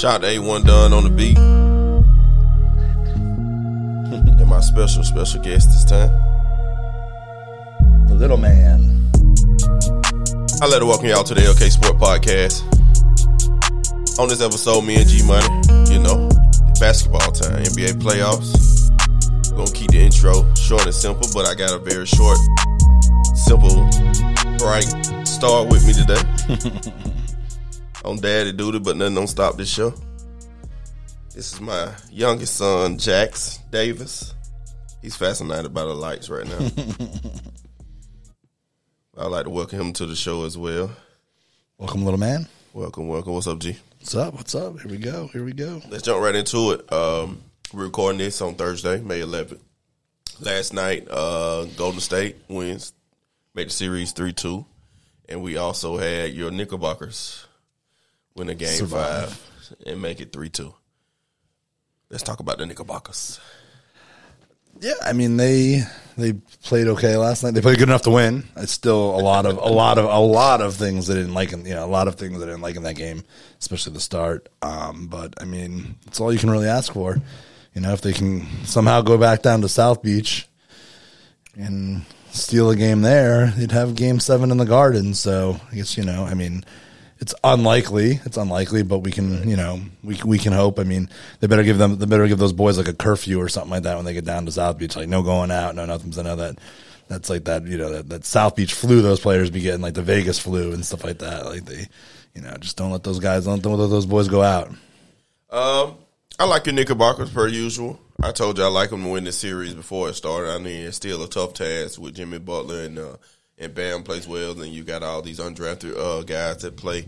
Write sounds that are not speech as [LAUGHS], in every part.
Shout out to A1 Done on the beat. [LAUGHS] and my special, special guest this time. The little man. I'd like to welcome y'all to the LK Sport Podcast. On this episode, me and G Money, you know, basketball time, NBA playoffs. We're gonna keep the intro short and simple, but I got a very short, simple, bright start with me today. [LAUGHS] on daddy duty, but nothing don't stop this show. This is my youngest son, Jax Davis. He's fascinated by the lights right now. [LAUGHS] I'd like to welcome him to the show as well. Welcome, little man. Welcome, welcome. What's up, G? What's up? What's up? Here we go. Here we go. Let's jump right into it. Um, we're recording this on Thursday, May 11th. Last night, uh, Golden State wins, made the series 3 2. And we also had your Knickerbockers win a game Survive. five and make it 3 2. Let's talk about the Knickerbockers. Yeah, I mean they they played okay last night. They played good enough to win. It's still a lot of a lot of a lot of things that didn't like in you know a lot of things that didn't like in that game, especially the start. Um, but I mean, it's all you can really ask for. You know, if they can somehow go back down to South Beach and steal a game there, they'd have Game Seven in the Garden. So I guess you know, I mean, it's unlikely. It's unlikely, but we can, you know, we we can hope. I mean, they better give them, they better give those boys like a curfew or something like that when they get down to South Beach. Like no going out, no nothing's. I know that that's like that. You know that, that South Beach flu. Those players be getting like the Vegas flu and stuff like that. Like they, you know, just don't let those guys, don't, don't let those boys go out. Um, I like your Knickerbockers per usual. I told you I like them to win the series before it started. I mean, it's still a tough task with Jimmy Butler and uh, and Bam plays well, and you got all these undrafted uh, guys that play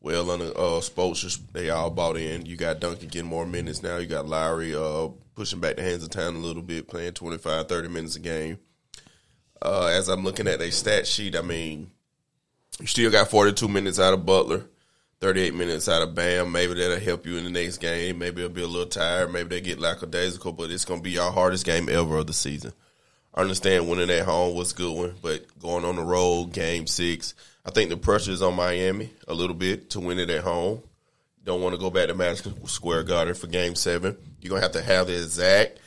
well on the uh, Spoelstra. They all bought in. You got Duncan getting more minutes now. You got Lowry uh, pushing back the hands of town a little bit, playing 25, 30 minutes a game. Uh, as I'm looking at their stat sheet, I mean, you still got 42 minutes out of Butler. 38 minutes out of Bam. Maybe that'll help you in the next game. Maybe it'll be a little tired. Maybe they get lackadaisical, but it's going to be your hardest game ever of the season. I understand winning at home was a good one, but going on the road, game six, I think the pressure is on Miami a little bit to win it at home. Don't want to go back to Madison Square Garden for game seven. You're going to have to have the exact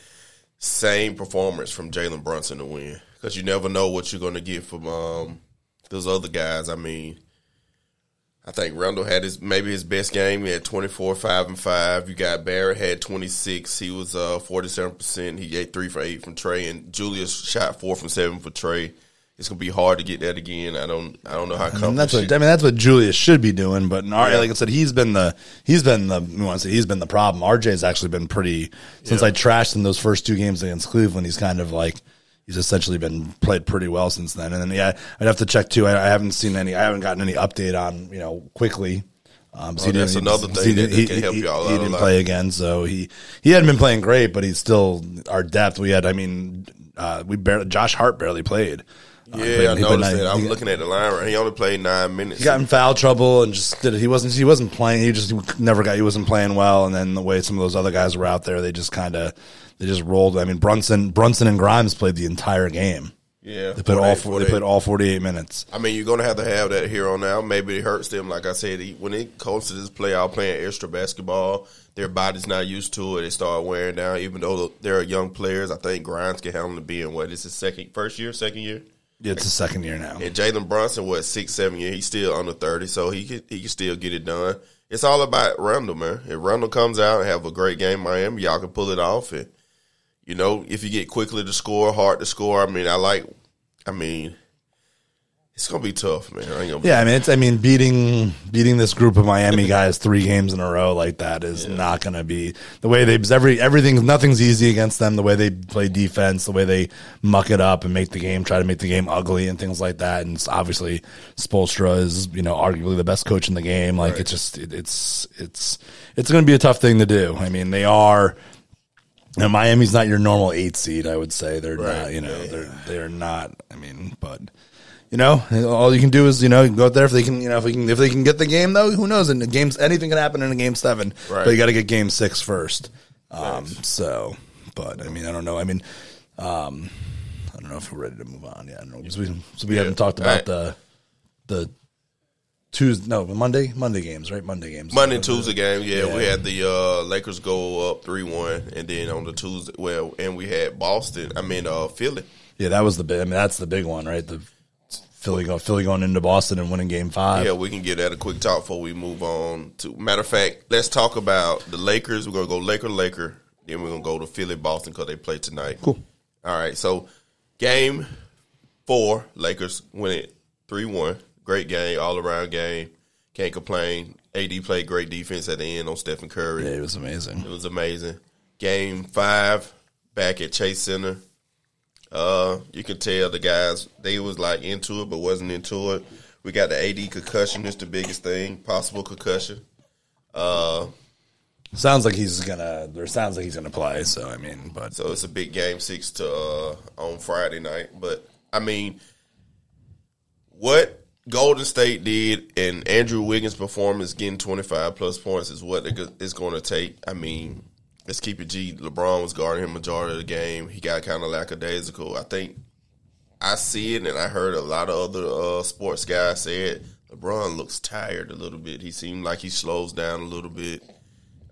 same performance from Jalen Brunson to win because you never know what you're going to get from um, those other guys. I mean, I think Randle had his maybe his best game. He had 24, 5, and 5. You got Barrett had 26. He was uh, 47%. He ate 3 for 8 from Trey. And Julius shot 4 from 7 for Trey. It's gonna be hard to get that again. I don't. I don't know how. I mean, that's what I mean. That's what Julius should be doing. But our, Yeah. like I said, he's been the he's been the we want to say he's been the problem. RJ's actually been pretty since Yeah. I trashed him those first two games against Cleveland. He's kind of like he's essentially been played pretty well since then. And then yeah, I'd have to check too. I, I haven't seen any. I haven't gotten any update on you know Quickley. Um, so Oh, that's another thing he that didn't- he, can help he- y'all he didn't play again, so he he hadn't been playing great, but he's still our depth. We had, I mean, uh, we barely Josh Hart barely played. Uh, Yeah, played- I he noticed nine- that. I'm he- looking at the line. Right, he only played nine minutes. he got in foul trouble and just did it. He wasn't he wasn't playing. He just never got. He wasn't playing well. And then the way some of those other guys were out there, they just kind of they just rolled. I mean, Brunson Brunson and Grimes played the entire game. yeah, They played all 48, four, they played all forty eight minutes. I mean, you're gonna have to have that here on out. Maybe it hurts them. Like I said, when it comes to this playoff playing extra basketball, their body's not used to it. They start wearing down. Even though they're young players, I think Grimes can handle it being what is his second, first year, second year. Yeah, it's the second year now. And Jalen Brunson, was six, seven year, he's still under thirty, so he can he can still get it done. It's all about Randle, man. If Randle comes out and have a great game, Miami, y'all can pull it off. And you know, if you get Quickley to score, hard to score. I mean, I like. I mean, it's gonna be tough, man. I ain't gonna Yeah, I mean, it's I mean, beating beating this group of Miami [LAUGHS] guys three games in a row like that is not going to be the way they every everything. Nothing's easy against them. The way they play defense, the way they muck it up and make the game, try to make the game ugly and things like that. And obviously, Spoelstra is you know arguably the best coach in the game. Like it's just it, it's it's it's going to be a tough thing to do. I mean, they are. Know, Miami's not your normal eight seed. I would say they're Right, not. You know, yeah. they're they're not. I mean, but you know, all you can do is you know go out there if they can. You know, if they can if they can get the game though, who knows? In the games, anything can happen in a game seven. Right. But you got to get game six first. Um, so, but I mean, I don't know. I mean, um, I don't know if we're ready to move on. Yeah, I don't know. 'Cause we, so we haven't talked about I- the the Tuesday, no, Monday, Monday games, right? Monday games. Monday Tuesday game, yeah, Yeah. we had the uh, Lakers go up three one, and then on the Tuesday, well, and we had Boston. I mean, uh, Philly. Yeah, that was the big. I mean, that's the big one, right? The Philly go, Philly going into Boston and winning Game Five. Yeah, we can get that a quick talk before we move on to. Matter of fact, let's talk about the Lakers. We're gonna go Laker, Laker. Then we're gonna go to Philly, Boston because they play tonight. Cool. All right, so game four, Lakers win it three one. Great game, all around game. Can't complain. AD played great defense at the end on Stephen Curry. Yeah, it was amazing. It was amazing. Game five, back at Chase Center. Uh, you can tell the guys they was like into it, but wasn't into it. We got the AD concussion. It's the biggest thing, possible concussion. Uh, Sounds like he's gonna. There sounds like he's gonna play. So I mean, but so it's a big game six to uh, on Friday night. But I mean, what Golden State did and Andrew Wiggins' performance getting twenty five plus points is what it's going to take. I mean, let's keep it G. LeBron was guarding him majority of the game. He got kind of lackadaisical. I think I see it, and I heard a lot of other uh, sports guys say it. LeBron looks tired a little bit. He seemed like he slows down a little bit.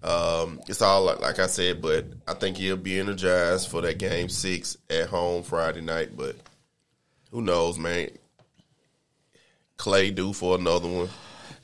Um, it's all like, like I said, but I think he'll be energized for that game six at home Friday night. But who knows, man? Clay due for another one.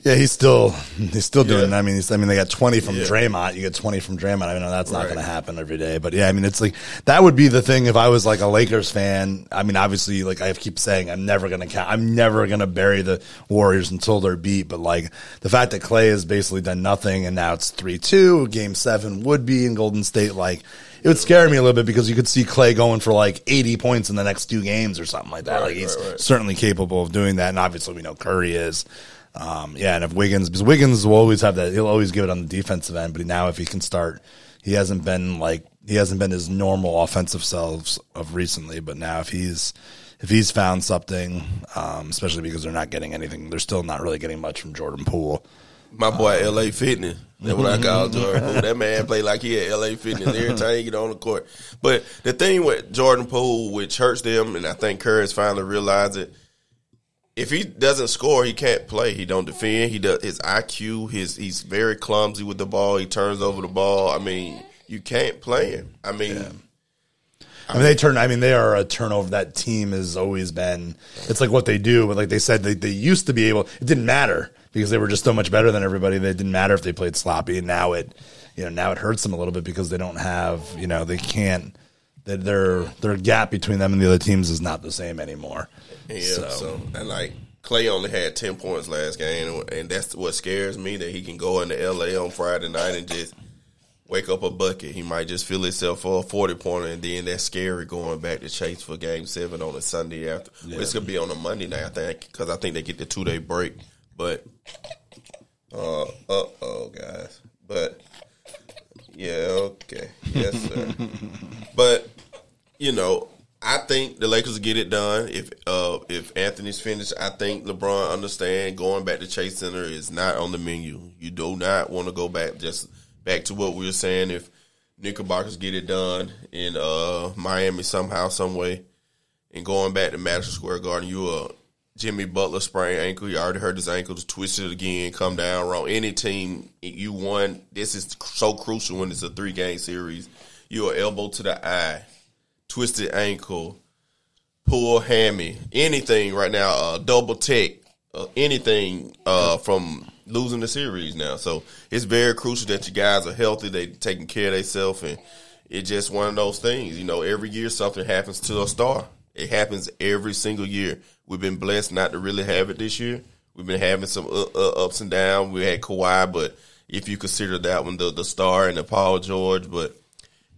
Yeah, he's still he's still doing. Yeah. it. I mean, he's, I mean, they got twenty from Yeah. Draymond. You get twenty from Draymond. I know that's not Right. going to happen every day, but yeah, I mean, it's like that would be the thing if I was like a Lakers fan. I mean, obviously, like I keep saying, I'm never going to count. I'm never going to bury the Warriors until they're beat. But like the fact that Clay has basically done nothing, and now it's three two. Game seven would be in Golden State. Like it would scare me a little bit because you could see Clay going for like 80 points in the next two games or something like that. Right, like he's right, right. certainly capable of doing that, and obviously we know Curry is. Um, yeah, and if Wiggins, because Wiggins will always have that, he'll always give it on the defensive end. But now, if he can start, he hasn't been like he hasn't been his normal offensive selves of recently. But now, if he's if he's found something, um, especially because they're not getting anything, they're still not really getting much from Jordan Poole. My boy, L.A. Fitness. That's what I call [LAUGHS] Jordan Poole. That man played like he at L.A. Fitness every time he get on the court. But the thing with Jordan Poole, which hurts them, and I think Curry has finally realized it. If he doesn't score, he can't play. He don't defend. He does his IQ. His he's very clumsy with the ball. He turns over the ball. I mean, you can't play him. I mean, I mean, they turn. I mean, they are a turnover. That team has always been. It's like what they do, but like they said, they they used to be able. It didn't matter because they were just so much better than everybody. They didn't matter if they played sloppy, and now it, you know, now it hurts them a little bit because they don't have. You know, they can't. That their their gap between them and the other teams is not the same anymore. Yeah, So- so, and like Clay only had ten points last game, and that's what scares me that he can go into L.A. on Friday night and just wake up a bucket. He might just feel himself for a forty pointer, and then that's scary going back to Chase for Game Seven on a Sunday after. Well, it's gonna be on a Monday night, I think, because I think they get the two day break. But uh, uh oh, guys, but yeah, okay, yes, sir. [LAUGHS] but you know, I think the Lakers get it done. If uh, if Anthony's finished, I think LeBron understand going back to Chase Center is not on the menu. You do not want to go back just back to what we were saying. If Knickerbockers get it done in uh, Miami somehow, some way, and going back to Madison Square Garden, you a Jimmy Butler sprained ankle. You already hurt his ankle. Just twisted again. Come down wrong. Any team you won. This is so crucial when it's a three game series. You are elbow to the eye twisted ankle, pull hammy, anything right now, uh, double tech, uh, anything uh, from losing the series now. So it's very crucial that you guys are healthy, they taking care of themselves, and it's just one of those things. You know, every year something happens to a star. It happens every single year. We've been blessed not to really have it this year. We've been having some uh, uh, ups and downs. We had Kawhi, but if you consider that one the the star and the Paul George, but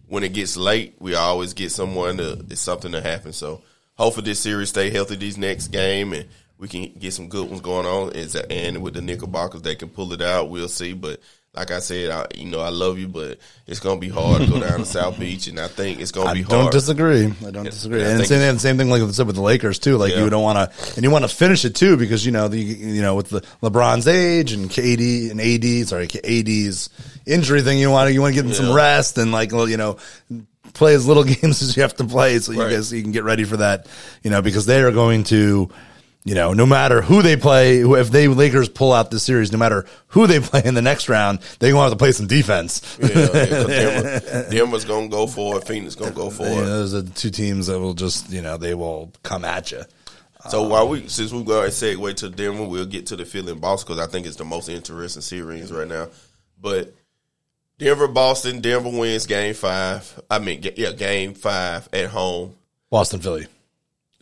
when it gets late, we always get someone to it's something to happen. So hopefully this series stay healthy these next game and we can get some good ones going on. And with the Knickerbockers they can pull it out. We'll see. But like I said, I, you know I love you, but it's gonna be hard to go down to [LAUGHS] South Beach, and I think it's gonna I be hard. I don't disagree. I don't disagree. And think- same thing, same thing like I said with the Lakers too. Like Yeah. you don't want to, and you want to finish it too because you know the you know with the LeBron's age and KD and AD, sorry, AD's injury thing. You want to you want to get them some rest and like you know play as little [LAUGHS] games as you have to play so you Right. guys you can get ready for that. You know because they are going to. You know, no matter who they play, if they Lakers pull out the series, no matter who they play in the next round, they're going to have to play some defense. Yeah, yeah, 'cause [LAUGHS] Denver, Denver's gonna go for it. Phoenix gonna go for You know, it. those are the two teams that will just, you know, they will come at you. So while um, we, since we go and segue to Denver, we'll get to the Philly and Boston because I think it's the most interesting series right now. But Denver, Boston, Denver wins Game Five. I mean, yeah, Game Five at home. Boston, Philly.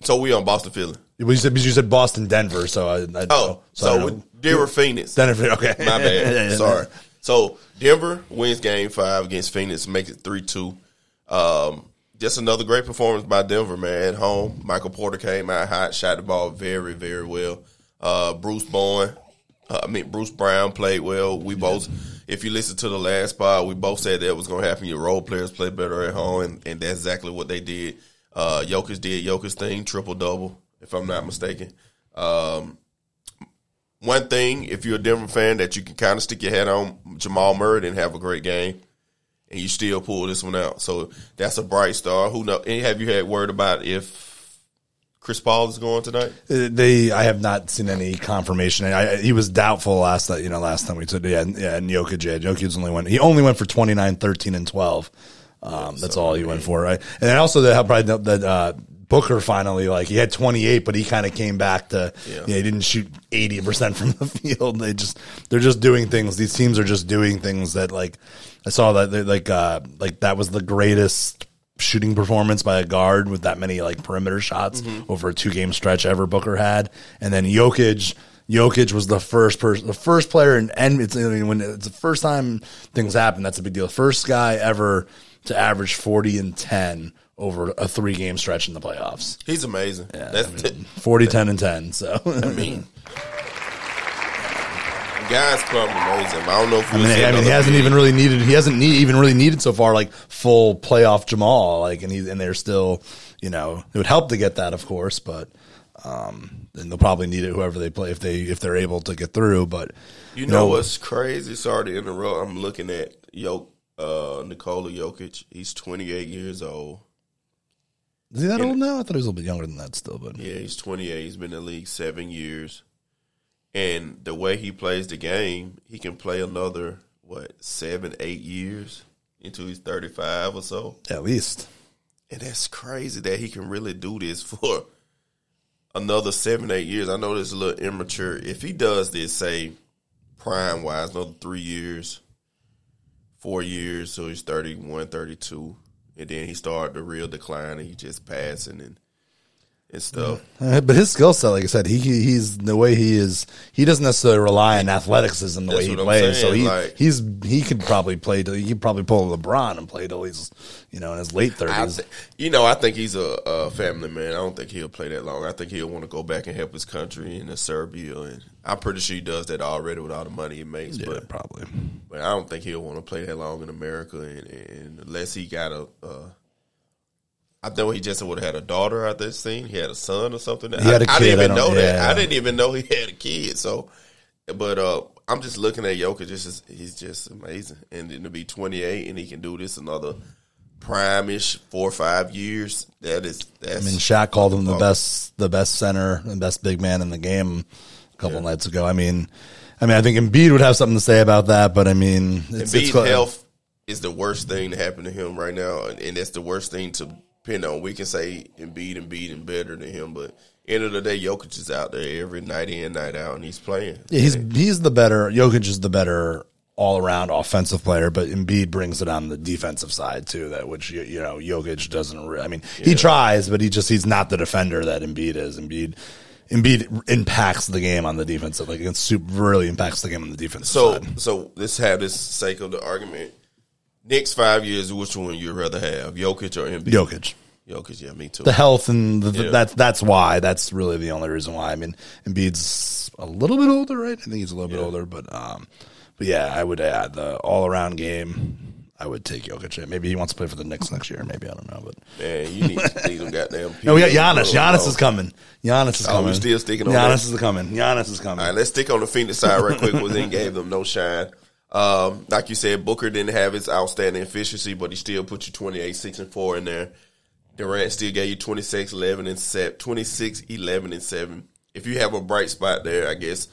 So we on Boston, Philly. You said, you said Boston, Denver, so I, I Oh, so, I Denver, Phoenix. Denver, [LAUGHS] okay. My bad. Sorry. So Denver wins game five against Phoenix, makes it three two. Um, just another great performance by Denver, man. At home, Michael Porter came out hot, shot the ball very, very well. Uh, Bruce Bowen, uh, I mean Bruce Brown played well. We both, if you listen to the last spot, we both said that was going to happen. Your role players play better at home, and, and that's exactly what they did. Uh, Jokic did Jokic thing, triple double, if I'm not mistaken. Um, one thing, if you're a Denver fan, that you can kind of stick your head on Jamal Murray and have a great game, and you still pull this one out. So that's a bright star. Who know? And have you had word about if Chris Paul is going tonight? Uh, They, I have not seen any confirmation. I, he was doubtful last, you know, last time we took, yeah, yeah, and Jokic, yeah, Jokic only went, he only went for 29, 13, and 12. Um, that's all he went for, right? And then also that probably that, uh, Booker finally, like he had 28, but he kind of came back to, Yeah. yeah. he didn't shoot 80% from the [LAUGHS] field. They just, they're just doing things. These teams are just doing things that like, I saw that, like, uh, like that was the greatest shooting performance by a guard with that many like perimeter shots over a two game stretch ever Booker had. And then Jokic, Jokic was the first person, the first player, and and it's I mean, when it's the first time things happen. That's a big deal. First guy ever to average forty and ten over a three game stretch in the playoffs. He's amazing. That's I mean, 40, 10, and ten. So I mean, guys club amazing. I don't know if I mean, I mean, he hasn't big- even really needed. He hasn't need, even really needed so far like full playoff Jamal. Like, and he and they're still, you know, it would help to get that, of course, but um, then they'll probably need it whoever they play if they if they're able to get through. But You know what's crazy? Sorry to interrupt. I'm looking at Jok, uh, Nikola Jokic. He's 28 years old. Is he that old now? I thought he was a little bit younger than that still. But Yeah, he's 28. He's been in the league seven years. And the way he plays the game, he can play another, what, seven, eight years until he's 35 or so. at least And that's crazy that he can really do this [LAUGHS] for another seven, eight years. I know this is a little immature. If he does this, say, prime wise, another three years, four years, so he's 31, 32, and then he started the real decline and he just passing and, and stuff. Uh, but his skill set, like I said, he he's the way he is. He doesn't necessarily rely on athleticism the That's way he plays. so he like- he's he could probably play. Till, he could probably pull LeBron and play till he's you know in his late thirties. th- you know, I think he's a, a family man. I don't think he'll play that long. I think he'll want to go back and help his country in Serbia, and I'm pretty sure he does that already with all the money he makes. Yeah, But probably. but I don't think he'll want to play that long in America, and, and unless he got a. Uh, I know he just would have had a daughter at this scene. He had a son or something. He had a I, I kid, didn't even don't- know that. I didn't even know he had a kid. So, but uh, I'm just looking at Jokic. Just he's just amazing, and then to be 28 and he can do this another prime-ish four or five years. That is that's. I mean, Shaq called him the best, the best center, and best big man in the game a couple nights ago. I mean, I mean, I think Embiid would have something to say about that, but I mean, it's, Embiid it's health is the worst thing to happen to him right now, and, and that's the worst thing to pin on. We can say Embiid and beat and better than him, but end of the day, Jokic is out there every night in, night out, and he's playing. Yeah, he's he's the better. Jokic is the better all around offensive player, but Embiid brings it on the defensive side too. That which you, you know Jokic doesn't. Re- I mean, he tries, but he just he's not the defender that Embiid is. Embiid. Embiid impacts the game on the defensive, like it's super, really impacts the game on the defensive So, side. so let's have this sake of the argument. Next five years, which one you'd rather have, Jokic or Embiid? Jokic, Jokic, yeah, me too. the health and the, Yeah. that's that's why. That's really the only reason why. I mean, Embiid's a little bit older, right? I think he's a little bit older, but um, but yeah, I would add the all around game. I would take Jokic. Maybe he wants to play for the Knicks next year. Maybe I don't know, but Man, you need to see them goddamn. [LAUGHS] no, we got Giannis. people. Giannis is coming. Giannis is Oh, we coming. still sticking on Giannis that? is coming. Giannis is coming. All right, let's stick on the Phoenix side right quick. Was then gave them no shine. Um, like you said, Booker didn't have his outstanding efficiency, but he still put you 28, 6, and 4 in there. Durant still gave you 26, 11, and 7, 26, 11, and 7. if you have a bright spot there, I guess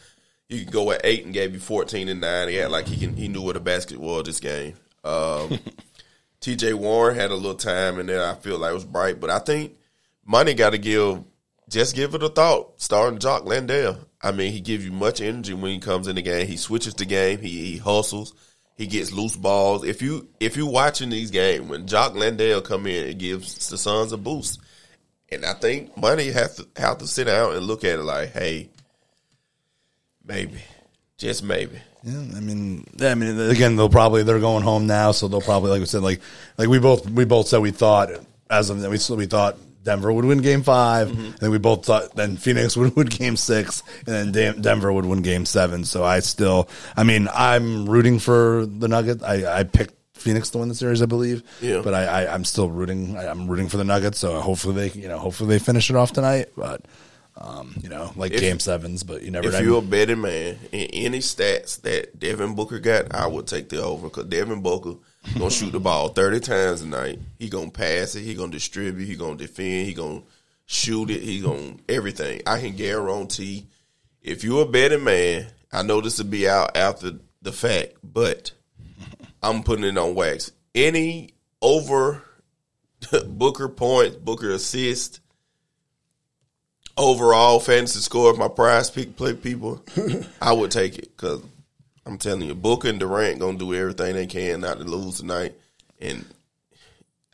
you could go at eight and gave you fourteen and nine. He had like he can he knew where the basket was this game. Um, [LAUGHS] T.J. Warren had a little time in there. I feel like it was bright, but I think Monty got to give. Just give it a thought. Starting Jock Landale. I mean, he gives you much energy when he comes in the game. He switches the game. He, he hustles. He gets loose balls. If you if you watching these games when Jock Landale come in, it gives the Suns a boost. And I think Monty has to have to sit down and look at it like, hey, maybe, just maybe. Yeah, I mean, I mean, again, they'll probably they're going home now, so they'll probably, like we said, like like we both we both said we thought as of we we thought Denver would win Game 5 Mm-hmm. and then we both thought then Phoenix [LAUGHS] would win Game Six, and then Denver would win Game Seven. So I still, I mean, I'm rooting for the Nuggets. I, I picked Phoenix to win the series, I believe. Yeah. But I, I I'm still rooting. I, I'm rooting for the Nuggets. So hopefully they, you know, hopefully they finish it off tonight. But um, you know, like If- Game Sevens, but you never. If you're a betting man in any stats that Devin Booker got, I would take the over because Devin Booker gonna [LAUGHS] shoot the ball thirty times a night. He gonna pass it. He gonna distribute. He gonna defend. He gonna shoot it. He gonna everything. I can guarantee. If you're a betting man, I know this will be out after the fact, but I'm putting it on wax. Any over [LAUGHS] Booker points, Booker assist, overall fantasy score of my prize pick play people, [LAUGHS] I would take it because I'm telling you, Booker and Durant gonna do everything they can not to lose tonight, and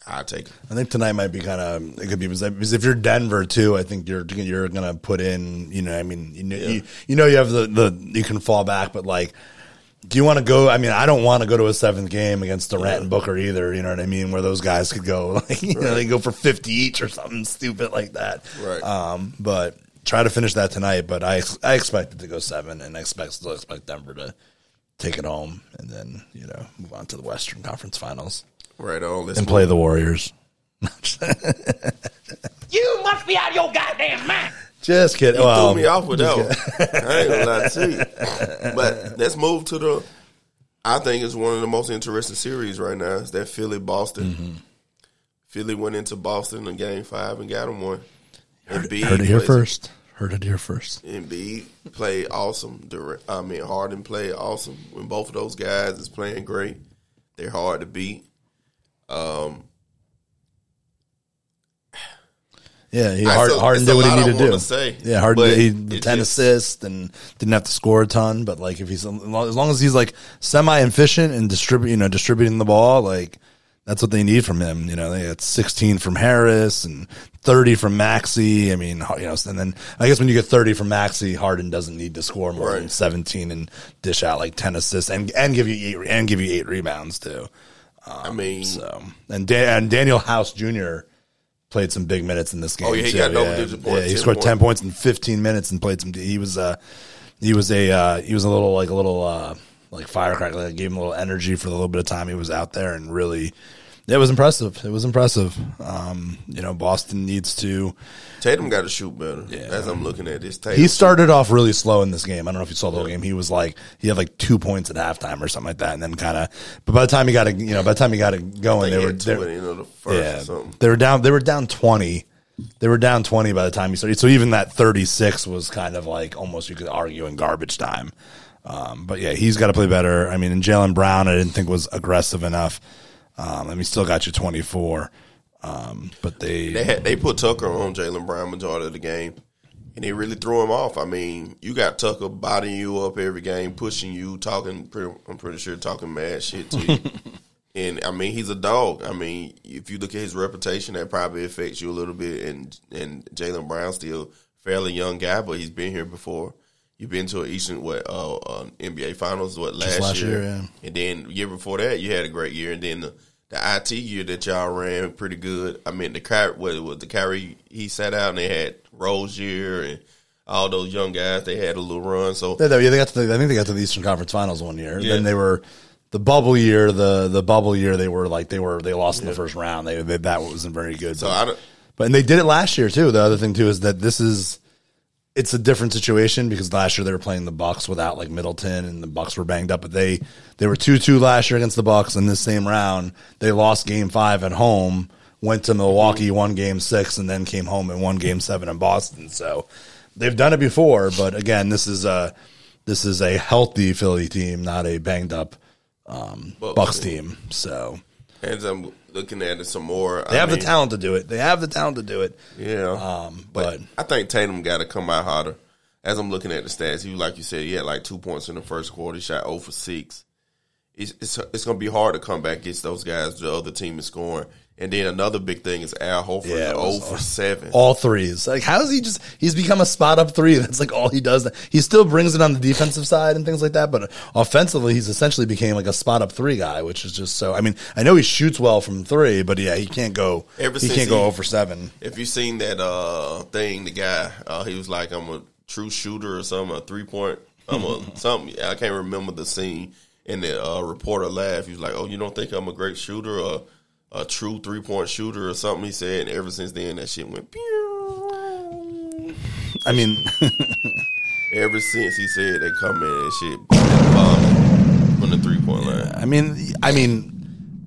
I take it. I think tonight might be kind of um, it could be because if you're Denver too, I think you're you're gonna put in. You know, I mean, you know, you, you know, you have the the you can fall back, but like, do you want to go? I mean, I don't want to go to a seventh game against Durant and Booker either. You know what I mean? Where those guys could go, [LAUGHS] like, you know, they go for fifty each or something stupid like that. Right. Um, but try to finish that tonight. But I I expect it to go seven, and I expect still expect Denver to take it home, and then you know move on to the Western Conference Finals Right on. Let's and play the Warriors. [LAUGHS] You must be out of your goddamn mind. Just kidding. You Well, threw me off with that one. I ain't gonna lie to you. [LAUGHS] But let's move to the. I think it's one of the most interesting series right now. Is that Philly Boston? Mm-hmm. Philly went into Boston in Game Five and got them one. Embiid Heard it here plays- first. Heard it here first. Embiid played awesome. Durant, I mean Harden played awesome. When both of those guys is playing great, they're hard to beat. Yeah, he, Hard, Harden did what he needed to do. say, yeah, Harden did he, the ten just- assists and didn't have to score a ton. But like, if he's as long as he's like semi efficient and distribute, you know, distributing the ball, like that's what they need from him. You know, they had sixteen from Harris and thirty from Maxey. I mean, you know, and then I guess when you get thirty from Maxey, Harden doesn't need to score more than seventeen and dish out like ten assists and and give you eight and give you eight rebounds too. I mean, um, So and Dan, and Danuel House Jr. played some big minutes in this game. Oh, yeah, he too. got double yeah. digit points, Yeah, he scored points. ten points in fifteen minutes and played some. He was uh he was a uh, he was a little like a little uh like firecracker. Like, gave him a little energy for the little bit of time he was out there, and really. It was impressive. It was impressive. Um, you know, Boston needs to. Tatum got to shoot better. Yeah. As I'm looking at this, Tatum He started off really slow in this game. I don't know if you saw the whole game. He was like he had like two points at halftime or something like that, and then kind of. But by the time he got it, you know, by the time he got it going, they were they, the the first yeah, they were down. They were down twenty. They were down twenty by the time he started. So even that thirty six was kind of like almost you could argue in garbage time. Um, but yeah, he's got to play better. I mean, and Jaylen Brown, I didn't think was aggressive enough. Um, I mean, still got you twenty four. Um, but they, They had they put Tucker on Jaylen Brown majority of the game, and they really threw him off. I mean, you got Tucker bodying you up every game, pushing you, talking. Pretty, I'm pretty sure talking mad shit to you. [LAUGHS] and I mean, he's a dog. I mean, if you look at his reputation, that probably affects you a little bit. And and Jaylen Brown still fairly young guy, but he's been here before. You've been to an Eastern what uh, uh, NBA Finals what last, last year, year, yeah. and then the year before that you had a great year, and then the, the IT year that y'all ran pretty good. I mean the what was the Kyrie he sat out and they had Rozier and all those young guys. They had a little run. So Yeah, they, got to the, I think they got to the Eastern Conference Finals one year. Yeah. Then they were the bubble year. The the bubble year they were like they were they lost in the first round. They, they that wasn't very good. so but, I don't. but and they did it last year too. The other thing too is that this is it's a different situation because last year they were playing the Bucks without like Middleton and the Bucks were banged up. But they they were two two last year against the Bucks. In this same round, they lost Game Five at home. Went to Milwaukee, won Game Six, and then came home and won Game Seven in Boston. So. they've done it before, but again, this is a this is a healthy Philly team, not a banged up um, Bucks team. So As I'm looking at it some more, they have the talent to do it. They have the talent to do it. Yeah, Um, but but I think Tatum got to come out harder. As I'm looking at the stats, he like you said, he had like two points in the first quarter. He shot 0 for six. It's it's, it's going to be hard to come back against those guys. The other team is scoring, and then another big thing is Al Horford Yeah, 0 was for seven. all threes. Like, how is he just? He's become a spot up three. [LAUGHS] That's like all he does. He still brings it on the defensive side and things like that, but offensively, he's essentially became like a spot up three guy, which is just so. I mean, I know he shoots well from three, but yeah, he can't go. Ever he can't go over seven. If you've seen that uh thing, the guy uh, he was like, "I'm a true shooter" or something, a three point. I'm a [LAUGHS] something. I can't remember the scene. And the uh, reporter laughed. He was like, "Oh, you don't think I'm a great shooter or a true three point shooter or something?" He said. And ever since then, that shit went. Pew. I mean, [LAUGHS] Ever since he said they come in and shit from the three point line. I mean, I mean.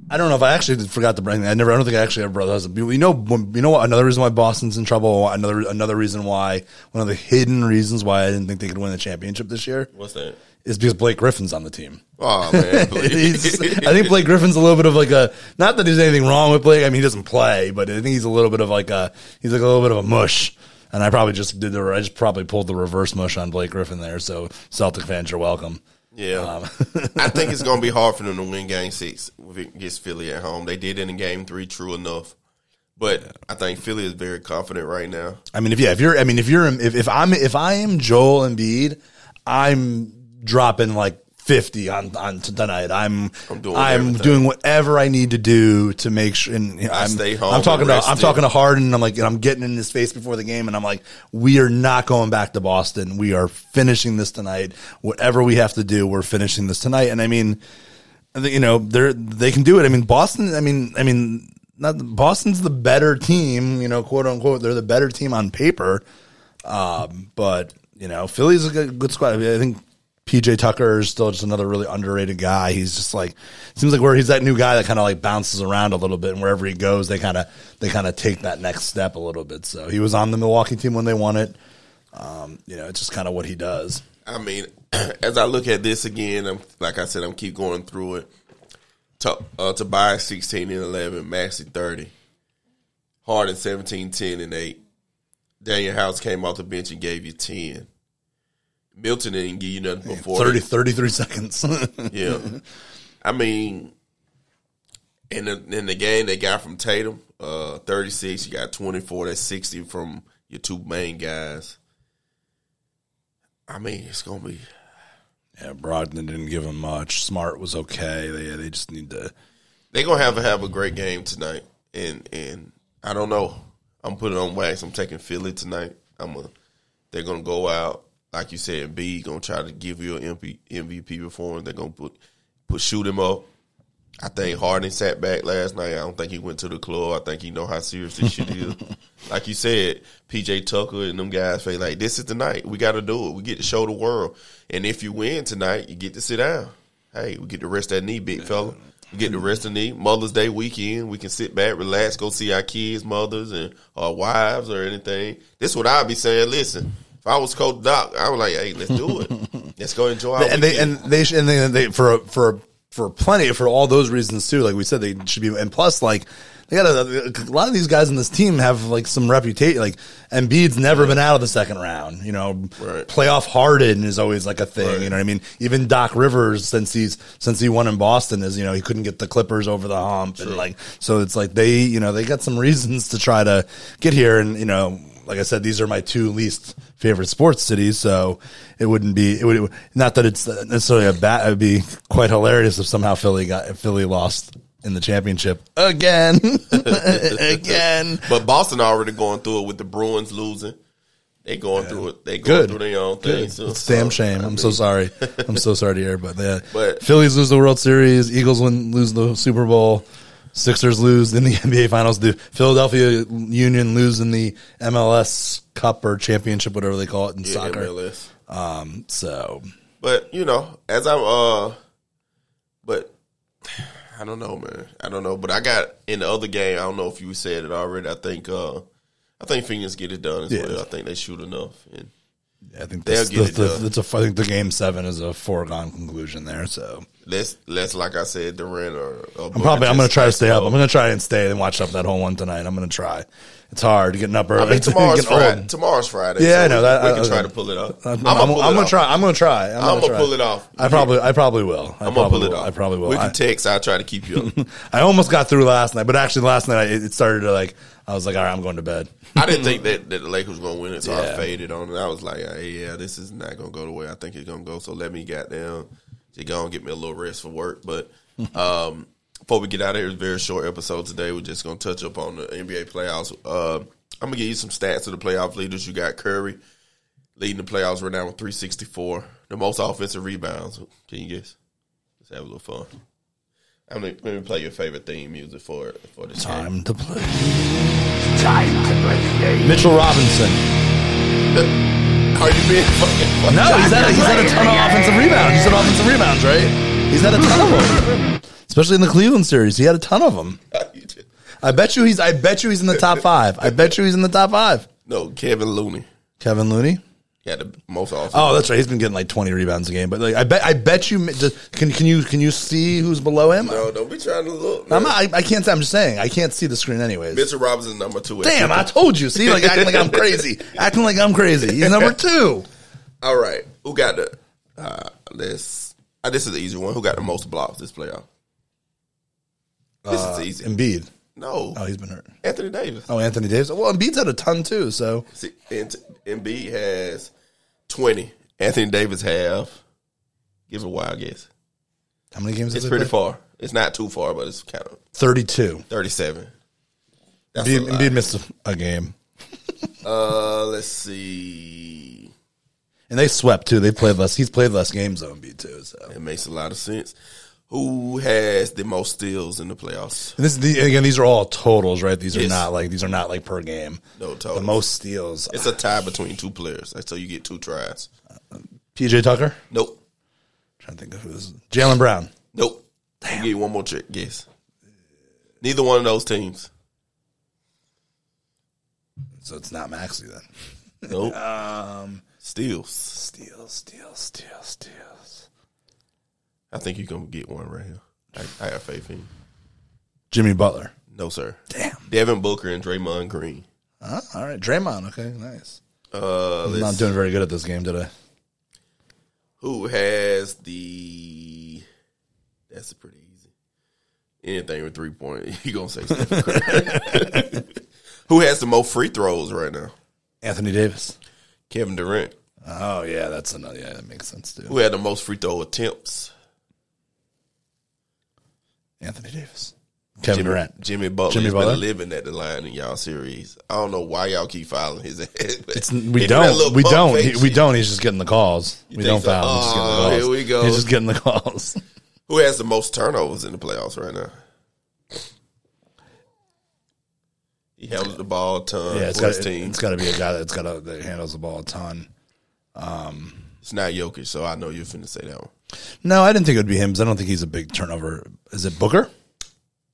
I don't know if I actually forgot to bring. That I never. I don't think I actually ever brought those. up. You know, when- you know what? Another reason why Boston's in trouble. Another another reason why one of the hidden reasons why I didn't think they could win the championship this year What's that? Is because Blake Griffin's on the team. Oh man, [LAUGHS] He's. I think Blake Griffin's a little bit of like a not that there's anything wrong with Blake. I mean, he doesn't play, but I think he's a little bit of like a he's like a little bit of a mush. And I probably just did the I just probably pulled the reverse mush on Blake Griffin there. So Celtic fans, you're welcome. Yeah, Um, [LAUGHS] I think it's going to be hard for them to win Game Six against Philly at home. They did it in Game Three, true enough, but I think Philly is very confident right now. I mean, if yeah, if you're, I mean, if you're, if, if I'm, if I am Joel Embiid, I'm dropping like fifty on on tonight. I'm, I'm doing I'm everything. doing whatever I need to do to make sure. And you know, I'm, stay home I'm talking to, I'm rested. talking to Harden. And I'm like, and I'm getting in his face before the game, and I'm like, we are not going back to Boston. We are finishing this tonight. Whatever we have to do, we're finishing this tonight. And I mean, you know, they're they can do it. I mean, Boston. I mean, I mean, not Boston's the better team. You know, quote unquote, they're the better team on paper. Um, but you know, Philly's a good, good squad. I, mean, I think PJ Tucker is still just another really underrated guy. He's just like seems like where he's that new guy that kind of like bounces around a little bit, and wherever he goes, they kind of they kind of take that next step a little bit. So he was on the Milwaukee team when they won it. Um, you know, it's just kind of what he does. I mean, [CLEARS THROAT] as I look at this again, I'm like I said, I'm keep going through it. To, uh, Tobias 16 and 11, Maxey 30, Harden 17, 10 and 8. Danuel House came off the bench and gave you 10. Melton didn't give you nothing before. 30, 33 seconds. [LAUGHS] Yeah. I mean, in the in the game they got from Tatum, uh, thirty six. You got twenty four. That's sixty from your two main guys. I mean, it's gonna be. yeah, Brogdon didn't give him much. Smart was okay. They they just need to. They're gonna have to have a great game tonight, and and I don't know. I'm putting on wax. I'm taking Philly tonight. I'm a. They're gonna go out like you said. B gonna try to give you an MP, MVP performance. They're gonna put put shoot him up. I think Harden sat back last night. I don't think he went to the club. I think he know how serious this shit is. [LAUGHS] Like you said, PJ Tucker and them guys feel like this is the night. We got to do it. We get to show the world. And if you win tonight, you get to sit down. Hey, we get to rest that knee, big fella. We get to rest the knee. Mother's Day weekend, we can sit back, relax, go see our kids, mothers, and our wives or anything. This is what I'd be saying. Listen, if I was Coach Doc, I was like, hey, let's do it. [LAUGHS] let's go enjoy our and they and they and they, they for for for plenty for all those reasons too. Like we said, they should be. And plus, like they got a, a lot of these guys in this team have like some reputation. Like Embiid's never been out of the second round. You know, Right. playoff Harden is always like a thing. Right. You know what I mean? Even Doc Rivers, since he's since he won in Boston, is you know he couldn't get the Clippers over the hump, and like so it's like they you know they got some reasons to try to get here, and you know. Like I said, these are my two least favorite sports cities, so it wouldn't be. It would not that it's necessarily a bad. It would be quite hilarious if somehow Philly got if Philly lost in the championship again, [LAUGHS] again. But Boston already going through it with the Bruins losing. They going through it. They going Good. through their own thing. So, It's damn so, shame. I I'm so sorry. I'm so [LAUGHS] sorry to hear, but yeah. But- Phillies lose the World Series. Eagles win lose the Super Bowl. Sixers lose in the [LAUGHS] NBA Finals. The Philadelphia Union lose in the MLS Cup or Championship, whatever they call it in Yeah, soccer. Um, so But you know, as I'm, uh, but I don't know, man. I don't know. But I got in the other game. I don't know if you said it already. I think, uh, I think Phoenix get it done as Yeah. well. I think they shoot enough. And I think They'll that's, get the, it the, done. it's a, I think the game seven is a foregone conclusion there. So let's let's like I said, Durant or, or I'm probably I'm going to try to stay up. I'm going to try and stay and watch up that whole one tonight. I'm going to try. It's hard getting up early. I mean, [LAUGHS] tomorrow's getting old. Friday. Tomorrow's Friday. Yeah, I know that. We I- can I- try to pull it off. I'm, I'm, I'm, gonna I'm gonna try. I'm gonna try. I'm, gonna, gonna try. pull it off. I probably, I probably will. I I'm gonna pull it will. off. I probably will. We can text. I'll try to keep you up. [LAUGHS] I almost got through last night, but actually last night I, it started to like. I was like, all right, I'm going to bed. [LAUGHS] I didn't think that, that the Lakers were gonna win it, so Yeah. I faded on it. I was like, hey, yeah, this is not gonna go the way I think it's gonna go. So let me get down. Just go and get me a little rest for work. But [LAUGHS] um, before we get out of here, it's a very short episode today. We're just gonna touch up on the NBA playoffs. Uh, I'm gonna give you some stats of the playoff leaders. You got Curry leading the playoffs right now with 364, the most offensive rebounds. Can you guess? Let's have a little fun. I'm gonna, let me play your favorite theme music for for this game. Time to play. Time to play. Mitchell Robinson. [LAUGHS] Are you being fucking funny? No, he's had a, he's had a ton of offensive rebounds. He's had offensive rebounds, right? He's had a ton of them, especially in the Cleveland series. He had a ton of them. [LAUGHS] I bet you he's. I bet you he's in the top five. I bet you he's in the top five. No, Kevin Looney Kevin Looney. Got the most offense. Oh, that's right. He's been getting like twenty rebounds a game. But like, I bet. I bet you. just- Can can you can you see who's below him? no, don't be trying to look. I'm not, I, I can't. I'm just saying. I can't see the screen anyways. Mitchell Robinson number two. Damn, I told you. See, like acting like I'm crazy. [LAUGHS] acting like I'm crazy. He's number two. All right, who got the? Uh, this uh, this is the easy one. Who got the most blocks this playoff? This is easy. Embiid. No, Oh, he's been hurt. Anthony Davis. Oh, Anthony Davis. Well, Embiid's had a ton too. So See, Embiid has twenty. Anthony Davis have. Give it a wild guess. how many games? It's pretty far. It's not too far, but it's kind of Thirty-two. thirty-seven. That's Embiid. Embiid missed a, a game, Uh, let's see. and they swept too. They played less. He's played less games on Embiid too. So It makes a lot of sense. Who has the most steals in the playoffs? and this the, again. These are all totals, right? These are not like these are not like per game. No total. The most steals. It's a tie between two players, so you get two tries. PJ Tucker. Nope, trying to think of who this is. Jaylen Brown. nope. I'll give you one more trick guess. Neither one of those teams. So it's not Maxey then. Nope. [LAUGHS] Um, Steals. steals, steals, steals, steals. I think you're gonna get one right here. I, I have faith in you. Jimmy Butler. No, sir. Damn. Devin Booker and Draymond Green. Huh? All right, Draymond. Okay, nice. Uh, I'm not doing very good at this game today. Who has the? That's pretty easy. Anything with three point, [LAUGHS] you gonna say Stephen Curry. [LAUGHS] Who has the most free throws right now? Anthony Davis. Kevin Durant. Oh yeah, that's another. Yeah, that makes sense too. Who had the most free throw attempts? Anthony Davis. Kevin Jimmy, Durant. Jimmy Butler. Jimmy Butler? been living at the line in y'all series. I don't know why y'all keep filing his ass. It's, [LAUGHS] we do that don't. We don't. He, we don't. He's just getting the calls. we don't so? foul. He's just getting the Oh, calls. here we go. He's just getting the calls. [LAUGHS] Who has the most turnovers in the playoffs right now? He handles the ball a ton yeah, it's for got. his team. It's got to be a guy that's got a, that handles the ball a ton. Um, it's not Jokic, so I know you're finna say that one. No, I didn't think it would be him because I don't think he's a big turnover. Is it Booker?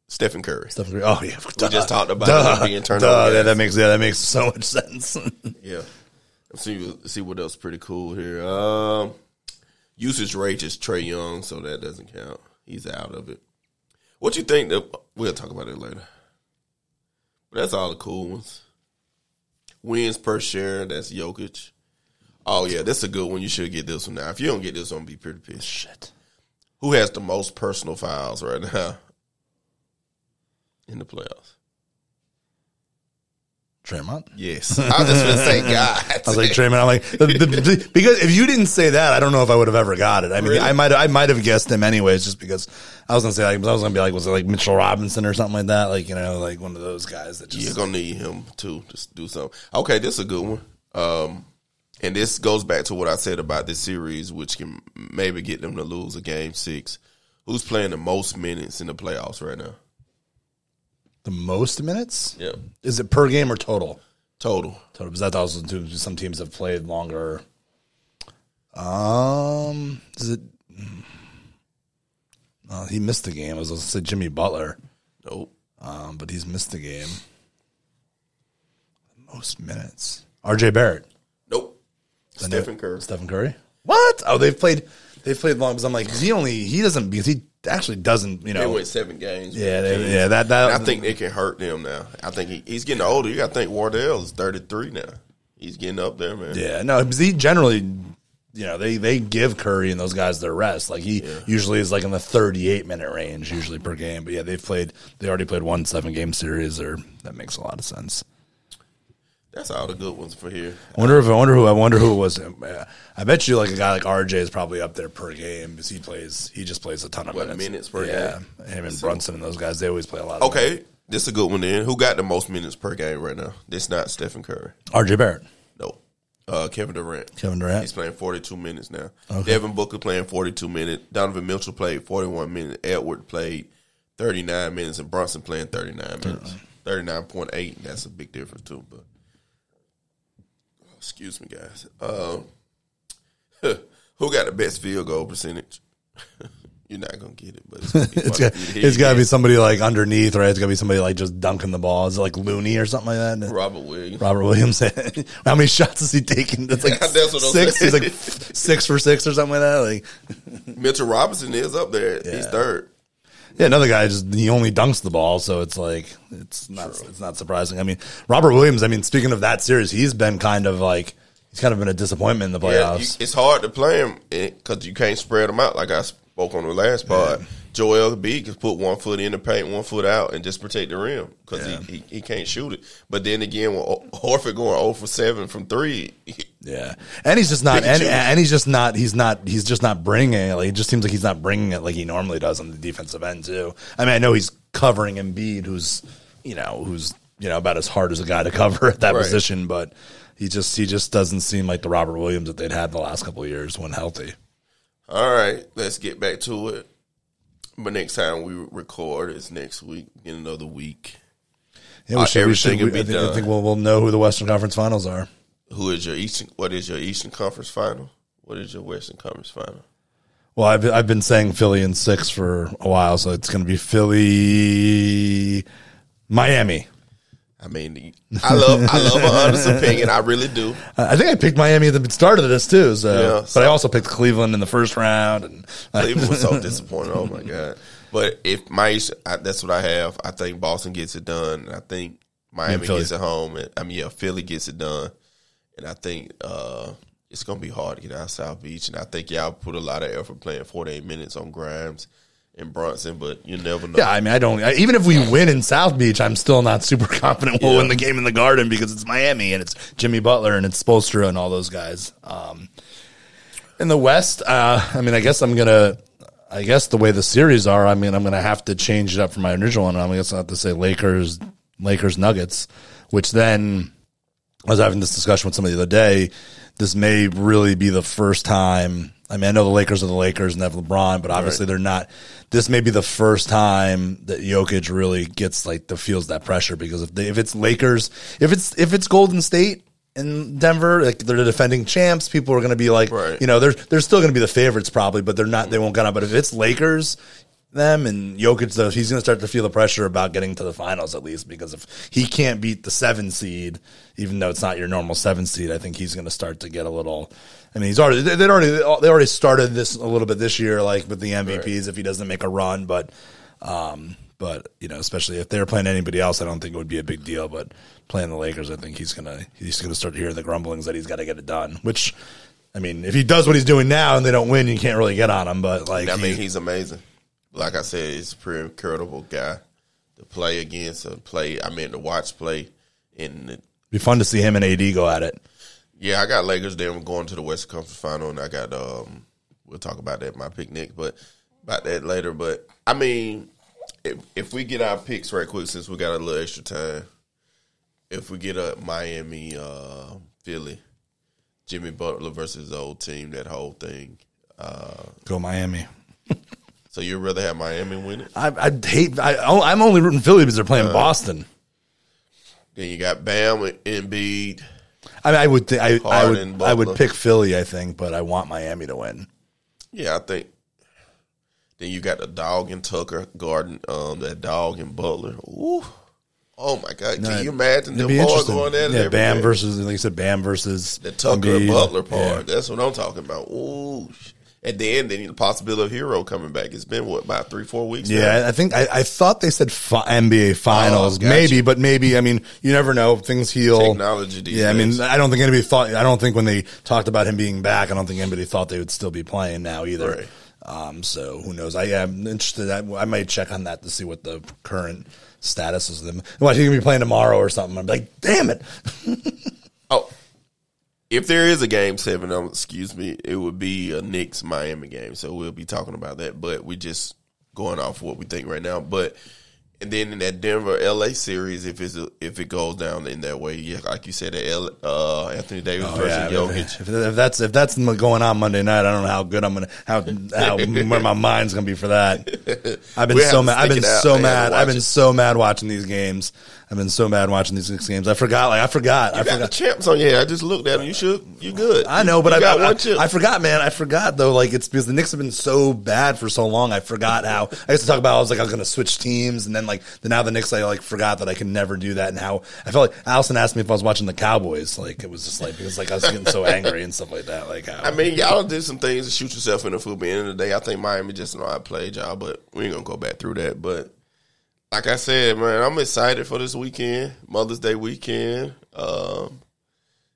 Stephen Curry. Stephen Curry? Oh yeah, We just talked about him being turnover. Duh, yeah, that makes yeah, that makes so much sense. [LAUGHS] Yeah. Let's see, let's see what else pretty cool here. Um, usage rate is Trae Young, so that doesn't count. He's out of it. What you think? That, we'll talk about it later. But that's all the cool ones. Wins per share, that's Jokic. Oh yeah, that's a good one. You should get this one now. If you don't get this one, be pretty pissed. Shit. Who has the most personal fouls right now in the playoffs? Draymond. Yes, I was just gonna say God. [LAUGHS] I was like Draymond. I'm like the, the, [LAUGHS] the- because if you didn't say that, I don't know if I would have ever got it. I mean, Really? I might I might have guessed him anyways, just because I was gonna say like I was gonna be like was it like Mitchell Robinson or something like that, like you know like one of those guys that just You're gonna need him to just do something. Okay, this is a good one. Um, and this goes back to what I said about this series, which can maybe get them to lose a game six. Who's playing the most minutes in the playoffs right now? the most minutes. Yeah, Is it per game or total? total. Total. Because that also too, some teams have played longer. Um, is it? Uh, he missed the game. I was going to say Jimmy Butler, Nope. um, but he's missed the game. Most minutes. RJ Barrett. Stephen Curry. Stephen Curry. What? Oh, they've played. They've played long because I'm like, he only he doesn't because he actually doesn't. You They know. went seven games. Yeah, they, yeah. That that And I think it can hurt them now. I think he, he's getting older. You got to think Wardell is 33 now. He's getting up there, man. Yeah, no, because he generally, you know, they they give Curry and those guys their rest. Like he usually is like in the 38 minute range usually per game. But yeah, they've played. They already played one seven game series, or that makes a lot of sense. That's all the good ones for here. I wonder if I wonder who I wonder who it was. I bet you like a guy like RJ is probably up there per game because he plays. He just plays a ton of What, minutes. minutes per yeah, him and Brunson and those guys. They always play a lot. Of Okay, this is a good one then. Who got the most minutes per game right now? This not Stephen Curry. RJ Barrett, No. Uh, Kevin Durant. Kevin Durant. He's playing 42 minutes now. Devin Booker playing 42 minutes. Donovan Mitchell played 41 minutes. Edward played 39 minutes. And Brunson playing 39 minutes. 39.8. That's a big difference, too. But Excuse me, guys. Um, [LAUGHS] who got the best field goal percentage? [LAUGHS] You're not going to get it, but it's, gonna be It's fun got, for you to hear. it's got to be somebody like underneath, right? It's got to be somebody like just dunking the ball. Is it like Looney or something like that? Robert Williams. Robert Williams. [LAUGHS] How many shots is he taking? That's like That's what six. He's like six for six or something like that. Like, Mitchell Robinson is up there. He's third. Yeah, another guy just he only dunks the ball, so it's like it's not it's not surprising. I mean, Robert Williams. I mean, speaking of that series, he's been kind of like he's kind of been a disappointment in the Yeah, you, playoffs. it's hard to play him eh, because you can't spread them out. Like I spoke on the last part, Joel B can put one foot in the paint, one foot out, and just protect the rim because he, he he can't shoot it. But then again, when Horford going 0 for seven from three, [LAUGHS] Yeah, and he's just not, and and, he's just not, he's not, he's just not bringing it. Like it just seems like he's not bringing it like he normally does on the defensive end too. I mean, I know he's covering Embiid, who's you know, who's you know about as hard as a guy to [LAUGHS] cover at that Right. position, but he just he just doesn't seem like the Robert Williams that they'd had the last couple of years when healthy. all right, let's get back to it. But next time we record is next week, in another week. Yeah, Uh, we should, we everything should, we- I think, I think we'll we'll know who the Western Conference Finals are. Who is your Eastern? What is your Eastern Conference final? What is your Western Conference final? Well, I've I've been saying Philly in six for a while, so it's going to be Philly, Miami. I mean, I love I love an honest [LAUGHS] opinion. I really do. I think I picked Miami at the start of this too. So, Yeah, but I also picked Cleveland in the first round, and [LAUGHS] Cleveland was so disappointed. Oh my god! But if my that's what I have. I think Boston gets it done. and I think Miami gets it home. And, I mean, yeah, Philly gets it done. And I think uh, it's gonna be hard to get out of South Beach. And I think y'all put a lot of effort playing 48 minutes on Grimes and Brunson, but you never know. yeah, I mean, I don't. I, even if we win in South Beach, I'm still not super [LAUGHS] confident we'll Yeah. win the game in the Garden because it's Miami and it's Jimmy Butler and it's Spoelstra and all those guys. Um, in the West, uh, I mean, I guess I'm gonna. I guess the way the series are, I mean, I'm gonna have to change it up from my original one. I guess I have to say Lakers, Lakers, Nuggets, which then I was having this discussion with somebody the other day. This may really be the first time. I mean, I know the Lakers are the Lakers and they have LeBron, but obviously they're not. This may be the first time that Jokic really gets like the feels that pressure because if they, if it's Lakers, if it's if it's Golden State in Denver, like they're the defending champs, people are going to be like, Right. you know, they're they're still going to be the favorites probably, but they're not. They mm. won't get on. But if it's Lakers, them and Jokic, though, he's going to start to feel the pressure about getting to the finals at least because if he can't beat the seven seed, even though it's not your normal seven seed, I think he's going to start to get a little. I mean, he's already they already they already started this a little bit this year, like with the MVPs. If he doesn't make a run, but um, but you know, especially if they're playing anybody else, I don't think it would be a big deal. But playing the Lakers, I think he's gonna he's gonna start hearing the grumblings that he's got to get it done. Which, I mean, if he does what he's doing now and they don't win, you can't really get on him. But like, I mean, he- he's amazing. Like I said, he's a pretty incredible guy to play against and play. I mean, to watch play. And it'd be fun to see him and AD go at it. yeah, I got Lakers. Then we're going to the West Conference Final, and I got um. We'll talk about that in my picnic, but about that later. But I mean, if if we get our picks right quick, since we got a little extra time, if we get a Miami, uh, Philly, Jimmy Butler versus the old team, that whole thing. Uh, Go Miami. [LAUGHS] So you'd rather have Miami win it? I, I hate. I, I'm only rooting Philly because they're playing Boston. Then you got Bam and Embiid. I mean, I would. Th- I, I would. I would pick Philly. I think, but I want Miami to win. Yeah, I think. Then you got the dog and Tucker Garden, um, that dog and Butler. Ooh, Oh my god! No, Can you imagine them boys going at it? Yeah, Bam day? versus like you said, Bam versus the Tucker Embiid. Butler part. Yeah. That's what I'm talking about. Ooh. Sh- And then, then the possibility of Herro coming back. It's been what about three, four weeks? now? Yeah, I think I, I thought they said fi- NBA finals, Oh, gotcha. maybe, but maybe. I mean, you never know. Things heal. Technology Yeah, I mean. I don't think anybody thought. I don't think when they talked about him being back, I don't think anybody thought they would still be playing now either. Right. Um, so who knows? I am interested. I, I might check on that to see what the current status is of them. What he gonna be playing tomorrow or something? I'm like, damn it. [LAUGHS] Oh, if there is a game seven, um, excuse me, it would be a Knicks Miami game. So we'll be talking about that. But we're just going off what we think right now. But and then in that Denver LA series, if it's a, if it goes down in that way, yeah, like you said, the L, uh, Anthony Davis Oh, versus yeah, Jokic. if, if that's if that's going on Monday night, I don't know how good I'm gonna how how [LAUGHS] where my mind's gonna be for that. I've been We'll so mad. I've been so mad. I've been it. so mad watching these games. I've been so mad watching these six games. I forgot. Like I forgot. I You got the forgot. champs on head. I just looked at them. You should. You good. I know, but I, got I, one chip. I forgot, man. I forgot though. Like it's because the Knicks have been so bad for so long. I forgot how I used to talk about. I was like, I was going to switch teams, and then like the now the Knicks. I like forgot that I can never do that, and how I felt like Allison asked me if I was watching the Cowboys. Like it was just like because like I was getting so [LAUGHS] angry and stuff like that. Like how, I mean, y'all did some things to shoot yourself in the foot. But at the end of the day, I think Miami just know to play y'all, but we ain't gonna go back through that. But like I said, man, I'm excited for this weekend, Mother's Day weekend. Um,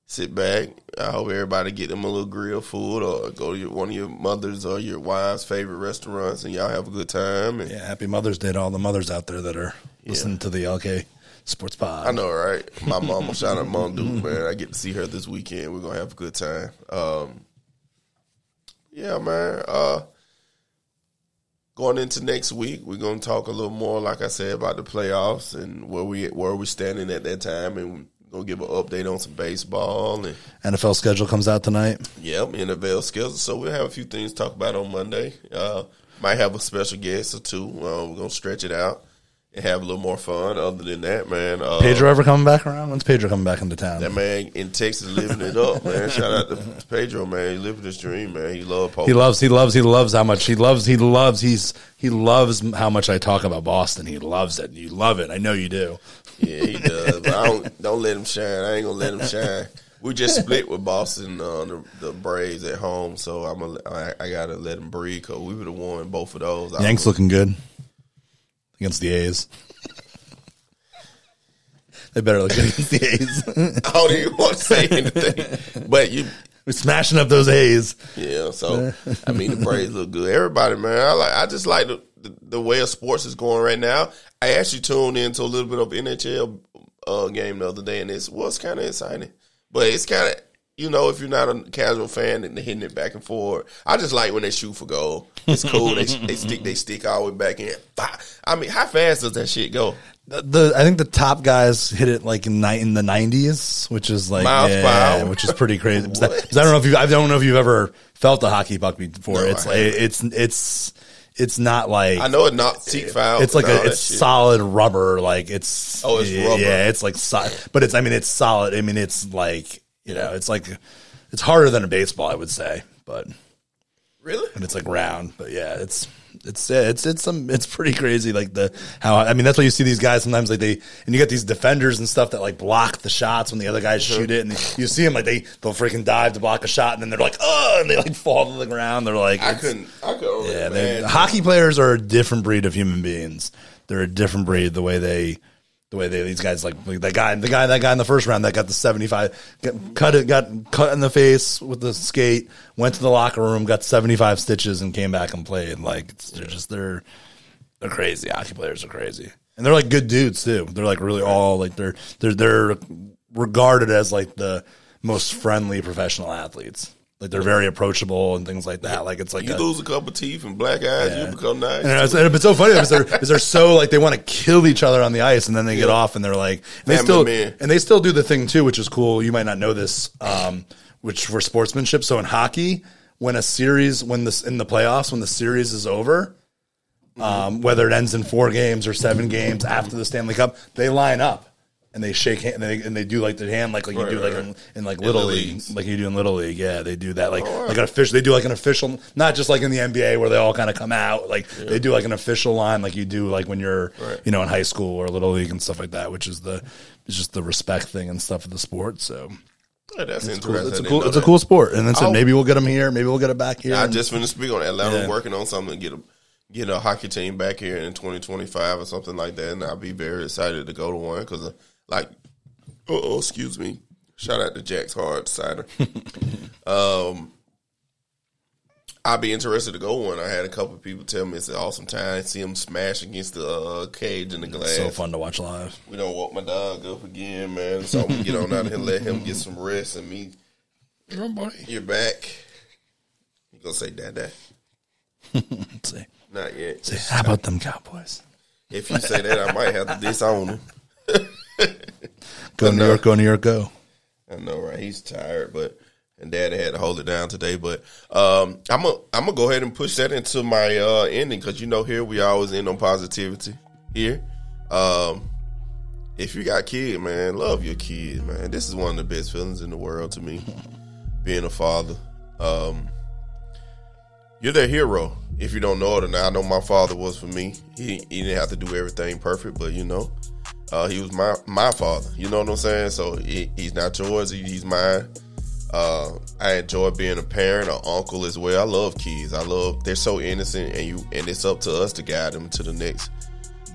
sit back. I hope everybody get them a little grill food or go to your, one of your mother's or your wife's favorite restaurants and y'all have a good time. And Yeah, happy Mother's Day to all the mothers out there that are listening to the LK Sports Pod. I know, right? My mama, shout out Mom Duke, man. I get to see her this weekend. We're gonna have a good time. Um, yeah, man. Uh, going into next week, we're gonna talk a little more, like I said, about the playoffs and where we where we standing at that time, and we're gonna give an update on some baseball and NFL schedule comes out tonight. Yep, NFL schedule. So we'll have a few things to talk about on Monday. Uh, might have a special guest or two. Uh, we're gonna stretch it out and have a little more fun. Other than that, man, uh, Pedro ever coming back around? When's Pedro coming back into town? that man in Texas living it up, man. Shout out to Pedro, man. He living his dream, man. He love poker. He loves, he loves, he loves how much he loves, he loves, he's, he loves how much I talk about Boston. He loves it. You love it. I know you do. yeah, he does. But I don't don't let him shine. I ain't gonna let him shine. We just split with Boston, uh, the, the Braves at home, so I'm a, I, I gotta let him breathe because we would have won both of those. Yanks looking good against the A's. they better look good against the A's. I don't even want to say anything, but you [LAUGHS] We're smashing up those A's. Yeah, so I mean the Braves look good. Everybody, man, I like. I just like the, the, the way of sports is going right now. I actually tuned into a little bit of NHL uh, game the other day, and it was kind of exciting. But it's kind of you know if you're not a casual fan and hitting it back and forth. I just like when they shoot for goal. It's cool. they they stick they stick all the way back in. I mean, how fast does that shit go? The, the I think the top guys hit it like in, ni- in the nineties, which is like Miles yeah, which is pretty crazy. [LAUGHS] I don't know if you I don't know if you've ever felt a hockey puck before. No, it's like it's it's it's not like I know it not seek foul. it's like a, it's shit. solid rubber. Like it's Oh, it's yeah, rubber. Yeah, it's like solid, but it's I mean it's solid. I mean it's like you know it's like it's harder than a baseball, I would say, but really. and it's like round. But yeah, it's it's it's it's some it's pretty crazy. Like the how I mean that's why you see these guys sometimes like they and you get these defenders and stuff that like block the shots when the other guys uh-huh. shoot it, and you see them like they they'll freaking dive to block a shot, and then they're like oh, and they like fall to the ground. They're like I couldn't. I couldn't. yeah, hockey players are a different breed of human beings. They're a different breed. The way they, the way they, these guys like, like that guy, the guy, that guy in the first round that got the seventy five, cut it, got cut in the face with the skate, went to the locker room, got seventy five stitches, and came back and played. Like it's, they're just they're they're crazy. Hockey players are crazy, and they're like good dudes too. They're like really all like they're they're they're regarded as like the most friendly professional athletes. Like they're very approachable and things like that. Like it's like You a- lose a couple teeth and black eyes, you become nice. and it's, and it's so funny because they're, because they're so like they want to kill each other on the ice, and then they get off, and they're like and they Family still man. and they still do the thing too, which is cool. You might not know this, um, which for sportsmanship. So in hockey, when a series, when this in the playoffs, when the series is over, um, whether it ends in four games or seven games after the Stanley Cup, they line up and they shake hand and they, and they do like their hand like like you Right, do like right, in, in like In little league like you do in little league. Yeah, they do that like Oh, like an official. They do like an official, not just like in the NBA where they all kind of come out. Like they do like an official line like you do like when you're you know in high school or little league and stuff like that, which is the it's just the respect thing and stuff of the sport. So Yeah, that's it's cool. It's a cool. It's a cool sport. And then so Oh. maybe we'll get them here. Maybe we'll get it back here. I and- just finished speaking on Atlanta Yeah. working on something to get a get a hockey team back here in 2025 or something like that, and I'll be very excited to go to one because, uh, like, oh, excuse me, shout out to Jack's Hard Cider. [LAUGHS] um, I'd be interested to go one. I had a couple of people tell me it's an awesome time. See him smash against the uh, cage in the glass. so fun to watch live. We don't walk my dog up again, man. So I'm gonna get on out of here, let him get some rest, and me. You're back. You gonna say dad, dad? [LAUGHS] Let's. Not yet. Say, how about them Cowboys? If you say that, I might have to disown him. Go New. York. Go New York. Go. I know, right? He's tired, but and Dad had to hold it down today. But um, I'm gonna I'm gonna go ahead and push that into my uh, ending because you know here we always end on positivity. Here, um, if you got kid, man, love your kid, man. This is one of the best feelings in the world to me, [LAUGHS] being a father. Um, you're their hero. If you don't know it, and I know my father was for me. He he didn't have to do everything perfect, but you know, uh, he was my my father. You know what I'm saying? So he, he's not yours. He, he's mine. Uh, I enjoy being a parent or uncle as well. I love kids. I love they're so innocent, and you and it's up to us to guide them to the next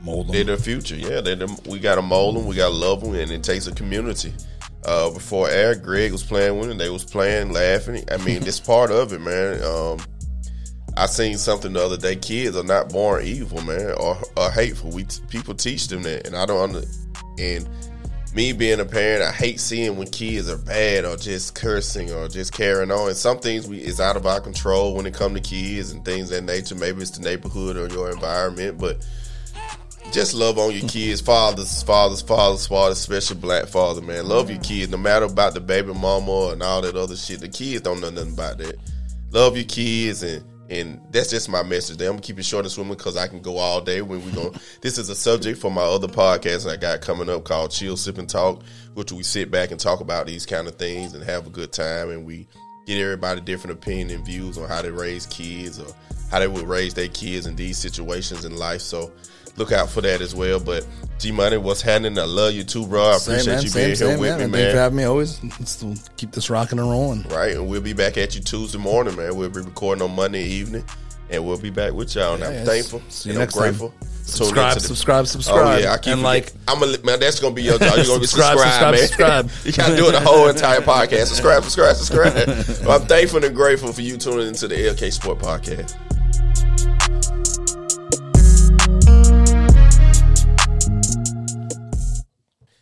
Mold they're them. the future. Yeah, they're the, we got to mold them. We got to love them, and it takes a community. Uh, before Eric, Greg was playing with them. They was playing, laughing. I mean, it's part of it, man. Um, I seen something the other day. Kids are not born evil, man, or, or hateful. We t- people teach them that, and I don't under. And me being a parent, I hate seeing when kids are bad or just cursing or just carrying on. And some things we is out of our control when it come to kids and things that nature. Maybe it's the neighborhood or your environment, but just love on your kids, fathers, fathers, fathers, fathers, especially black father, man. Love your kids, no matter about the baby mama and all that other shit. The kids don't know nothing about that. Love your kids, and and that's just my message. I'm gonna keep it short and swimming because I can go all day. When we go, [LAUGHS] this is a subject for my other podcast I got coming up called Chill, Sip, and Talk, which we sit back and talk about these kind of things and have a good time, and we get everybody different opinion and views on how they raise kids or how they would raise their kids in these situations in life. So look out for that as well. But G Money, what's happening? I love you too, bro. I appreciate you being here with me, man. man. Thanks for having me. Always Let's keep this rocking and rolling. Right, and we'll be back at you Tuesday morning, man. We'll be recording on Monday evening, and we'll be back with y'all. And I'm yes. thankful. See you and next I'm grateful. Tune Subscribe, the- subscribe, oh, subscribe. Oh yeah, I keep and like like. I'm a man. That's gonna be your job. You're gonna be Subscribe, subscribe, man. subscribe. [LAUGHS] you gotta do it the whole entire podcast. Subscribe, subscribe, subscribe. [LAUGHS] well, I'm thankful and grateful for you tuning into the LK Sport Podcast.